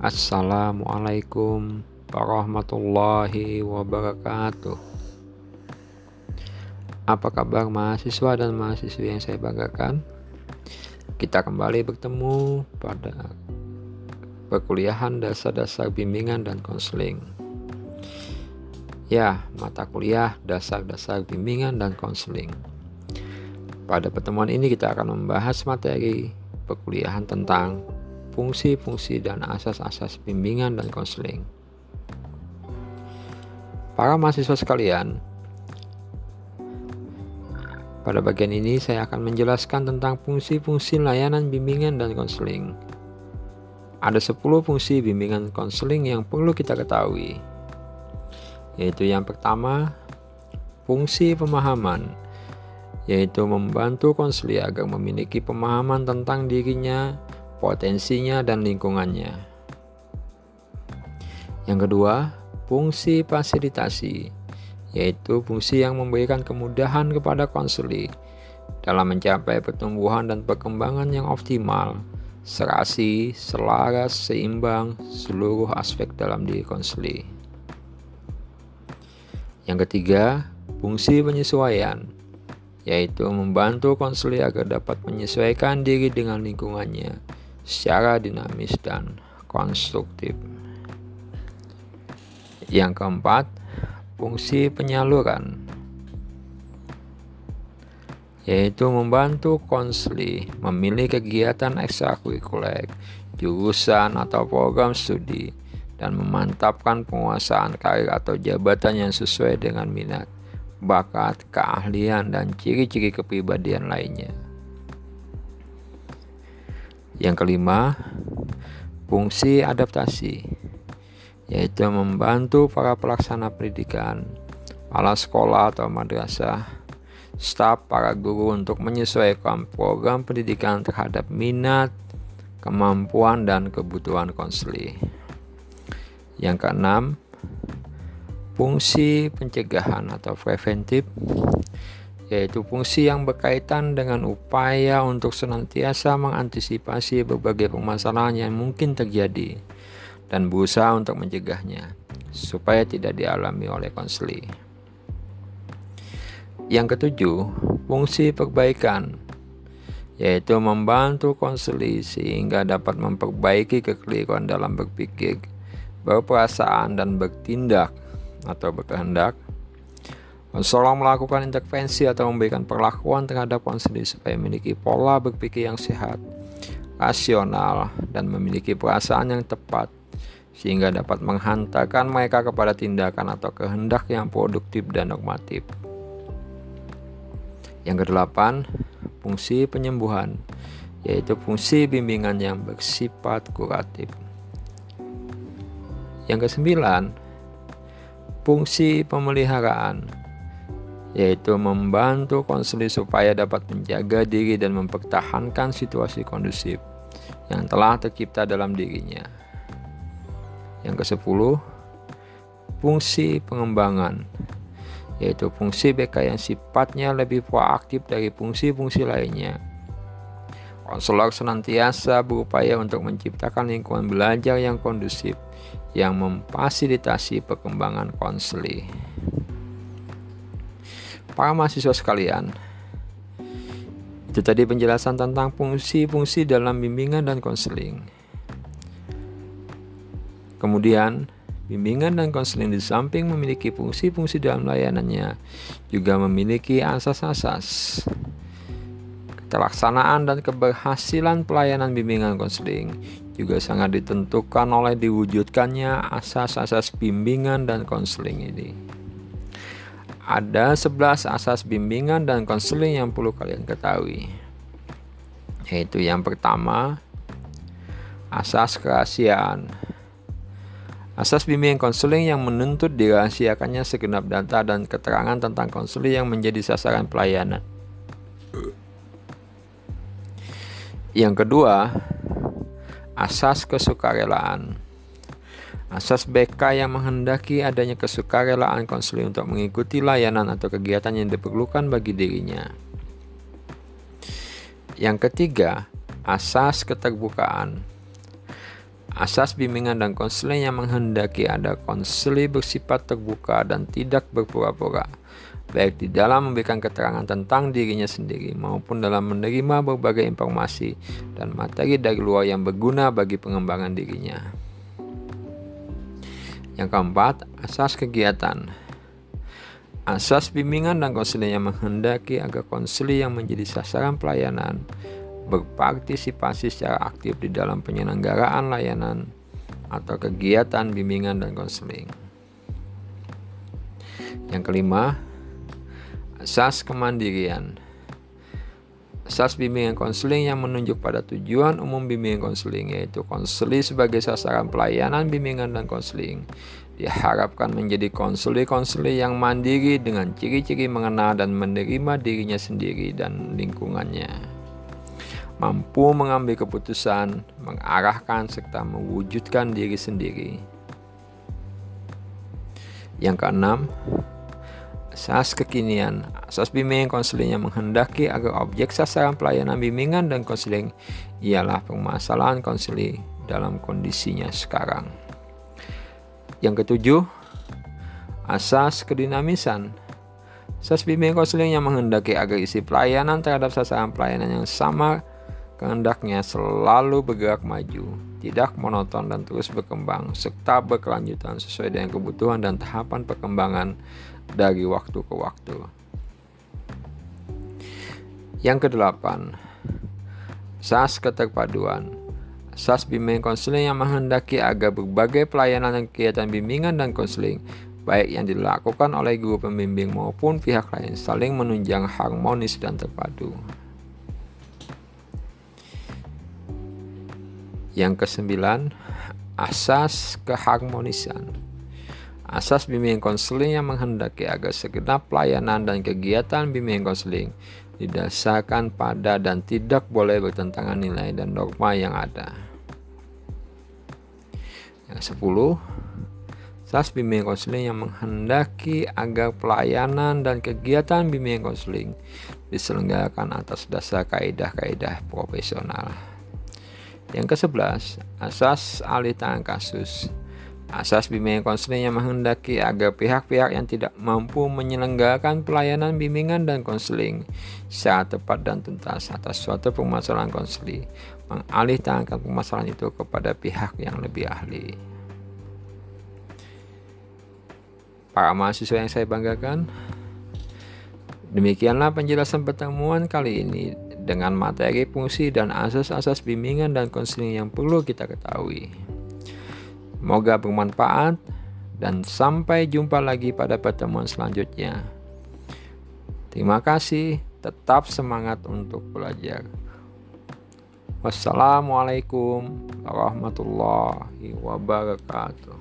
Assalamualaikum warahmatullahi wabarakatuh. Apa kabar mahasiswa dan mahasiswi yang saya banggakan? Kita kembali bertemu pada perkuliahan dasar-dasar bimbingan dan konseling. Ya, mata kuliah dasar-dasar bimbingan dan konseling. Pada pertemuan ini kita akan membahas materi perkuliahan tentang fungsi-fungsi dan asas-asas bimbingan dan konseling. Para mahasiswa sekalian, pada bagian ini saya akan menjelaskan tentang fungsi-fungsi layanan bimbingan dan konseling. Ada 10 fungsi bimbingan konseling yang perlu kita ketahui. Yaitu yang pertama, fungsi pemahaman, yaitu membantu konseling agar memiliki pemahaman tentang dirinya, potensinya, dan lingkungannya. Yang kedua, fungsi fasilitasi, yaitu fungsi yang memberikan kemudahan kepada konseli dalam mencapai pertumbuhan dan perkembangan yang optimal, serasi, selaras, seimbang seluruh aspek dalam diri konseli. Yang ketiga, fungsi penyesuaian, yaitu membantu konseli agar dapat menyesuaikan diri dengan lingkungannya secara dinamis dan konstruktif. Yang keempat, fungsi penyaluran yaitu membantu konsli memilih kegiatan ekstrakurikuler, jurusan atau program studi dan memantapkan penguasaan karir atau jabatan yang sesuai dengan minat, bakat, keahlian, dan ciri-ciri kepribadian lainnya. Yang kelima, fungsi adaptasi, yaitu membantu para pelaksana pendidikan, kepala sekolah atau madrasah, staf para guru untuk menyesuaikan program pendidikan terhadap minat, kemampuan, dan kebutuhan konseli. Yang keenam, fungsi pencegahan atau preventif yaitu fungsi yang berkaitan dengan upaya untuk senantiasa mengantisipasi berbagai permasalahan yang mungkin terjadi dan berusaha untuk mencegahnya supaya tidak dialami oleh konseli. Yang ketujuh, fungsi perbaikan yaitu membantu konseli sehingga dapat memperbaiki kekeliruan dalam berpikir, berperasaan dan bertindak atau berkehendak Konselor melakukan intervensi atau memberikan perlakuan terhadap konseli supaya memiliki pola berpikir yang sehat, rasional, dan memiliki perasaan yang tepat sehingga dapat menghantarkan mereka kepada tindakan atau kehendak yang produktif dan normatif. Yang kedelapan, fungsi penyembuhan, yaitu fungsi bimbingan yang bersifat kuratif. Yang kesembilan, fungsi pemeliharaan, yaitu membantu konseli supaya dapat menjaga diri dan mempertahankan situasi kondusif yang telah tercipta dalam dirinya. Yang ke-10, fungsi pengembangan, yaitu fungsi BK yang sifatnya lebih proaktif dari fungsi-fungsi lainnya. Konselor senantiasa berupaya untuk menciptakan lingkungan belajar yang kondusif yang memfasilitasi perkembangan konseli para mahasiswa sekalian. Itu tadi penjelasan tentang fungsi-fungsi dalam bimbingan dan konseling. Kemudian, bimbingan dan konseling di samping memiliki fungsi-fungsi dalam layanannya, juga memiliki asas-asas Kelaksanaan dan keberhasilan pelayanan bimbingan konseling juga sangat ditentukan oleh diwujudkannya asas-asas bimbingan dan konseling ini. Ada 11 asas bimbingan dan konseling yang perlu kalian ketahui. Yaitu yang pertama, asas kerahasiaan. Asas bimbingan konseling yang menuntut dirahasiakannya segenap data dan keterangan tentang konseling yang menjadi sasaran pelayanan. Yang kedua, asas kesukarelaan. Asas BK yang menghendaki adanya kesukarelaan konseling untuk mengikuti layanan atau kegiatan yang diperlukan bagi dirinya. Yang ketiga, asas keterbukaan. Asas bimbingan dan konseling yang menghendaki ada konseli bersifat terbuka dan tidak berpura-pura, baik di dalam memberikan keterangan tentang dirinya sendiri maupun dalam menerima berbagai informasi dan materi dari luar yang berguna bagi pengembangan dirinya. Yang keempat, asas kegiatan. Asas bimbingan dan konseling yang menghendaki agar konseli yang menjadi sasaran pelayanan berpartisipasi secara aktif di dalam penyelenggaraan layanan atau kegiatan bimbingan dan konseling. Yang kelima, asas kemandirian. Asas bimbingan konseling yang menunjuk pada tujuan umum bimbingan konseling yaitu konseli sebagai sasaran pelayanan bimbingan dan konseling diharapkan menjadi konseli-konseli yang mandiri dengan ciri-ciri mengenal dan menerima dirinya sendiri dan lingkungannya mampu mengambil keputusan, mengarahkan, serta mewujudkan diri sendiri. Yang keenam, asas kekinian. Asas bimbingan konseling yang menghendaki agar objek sasaran pelayanan bimbingan dan konseling ialah permasalahan konseling dalam kondisinya sekarang. Yang ketujuh, asas kedinamisan. Asas bimbingan konseling yang menghendaki agar isi pelayanan terhadap sasaran pelayanan yang sama kehendaknya selalu bergerak maju, tidak monoton dan terus berkembang, serta berkelanjutan sesuai dengan kebutuhan dan tahapan perkembangan dari waktu ke waktu. Yang kedelapan, SAS keterpaduan. SAS bimbingan konseling yang menghendaki agar berbagai pelayanan dan kegiatan bimbingan dan konseling baik yang dilakukan oleh guru pembimbing maupun pihak lain saling menunjang harmonis dan terpadu. Yang kesembilan, asas keharmonisan. Asas bimbingan konseling yang menghendaki agar segenap pelayanan dan kegiatan bimbingan konseling didasarkan pada dan tidak boleh bertentangan nilai dan norma yang ada. Yang sepuluh, asas bimbingan konseling yang menghendaki agar pelayanan dan kegiatan bimbingan konseling diselenggarakan atas dasar kaidah-kaidah profesional. Yang ke-11, asas alih tangan kasus. Asas bimbingan konseling yang menghendaki agar pihak-pihak yang tidak mampu menyelenggarakan pelayanan bimbingan dan konseling secara tepat dan tuntas atas suatu permasalahan konseling mengalih tangankan permasalahan itu kepada pihak yang lebih ahli. Para mahasiswa yang saya banggakan, demikianlah penjelasan pertemuan kali ini dengan materi fungsi dan asas-asas bimbingan dan konseling yang perlu kita ketahui. Semoga bermanfaat dan sampai jumpa lagi pada pertemuan selanjutnya. Terima kasih, tetap semangat untuk belajar. Wassalamualaikum warahmatullahi wabarakatuh.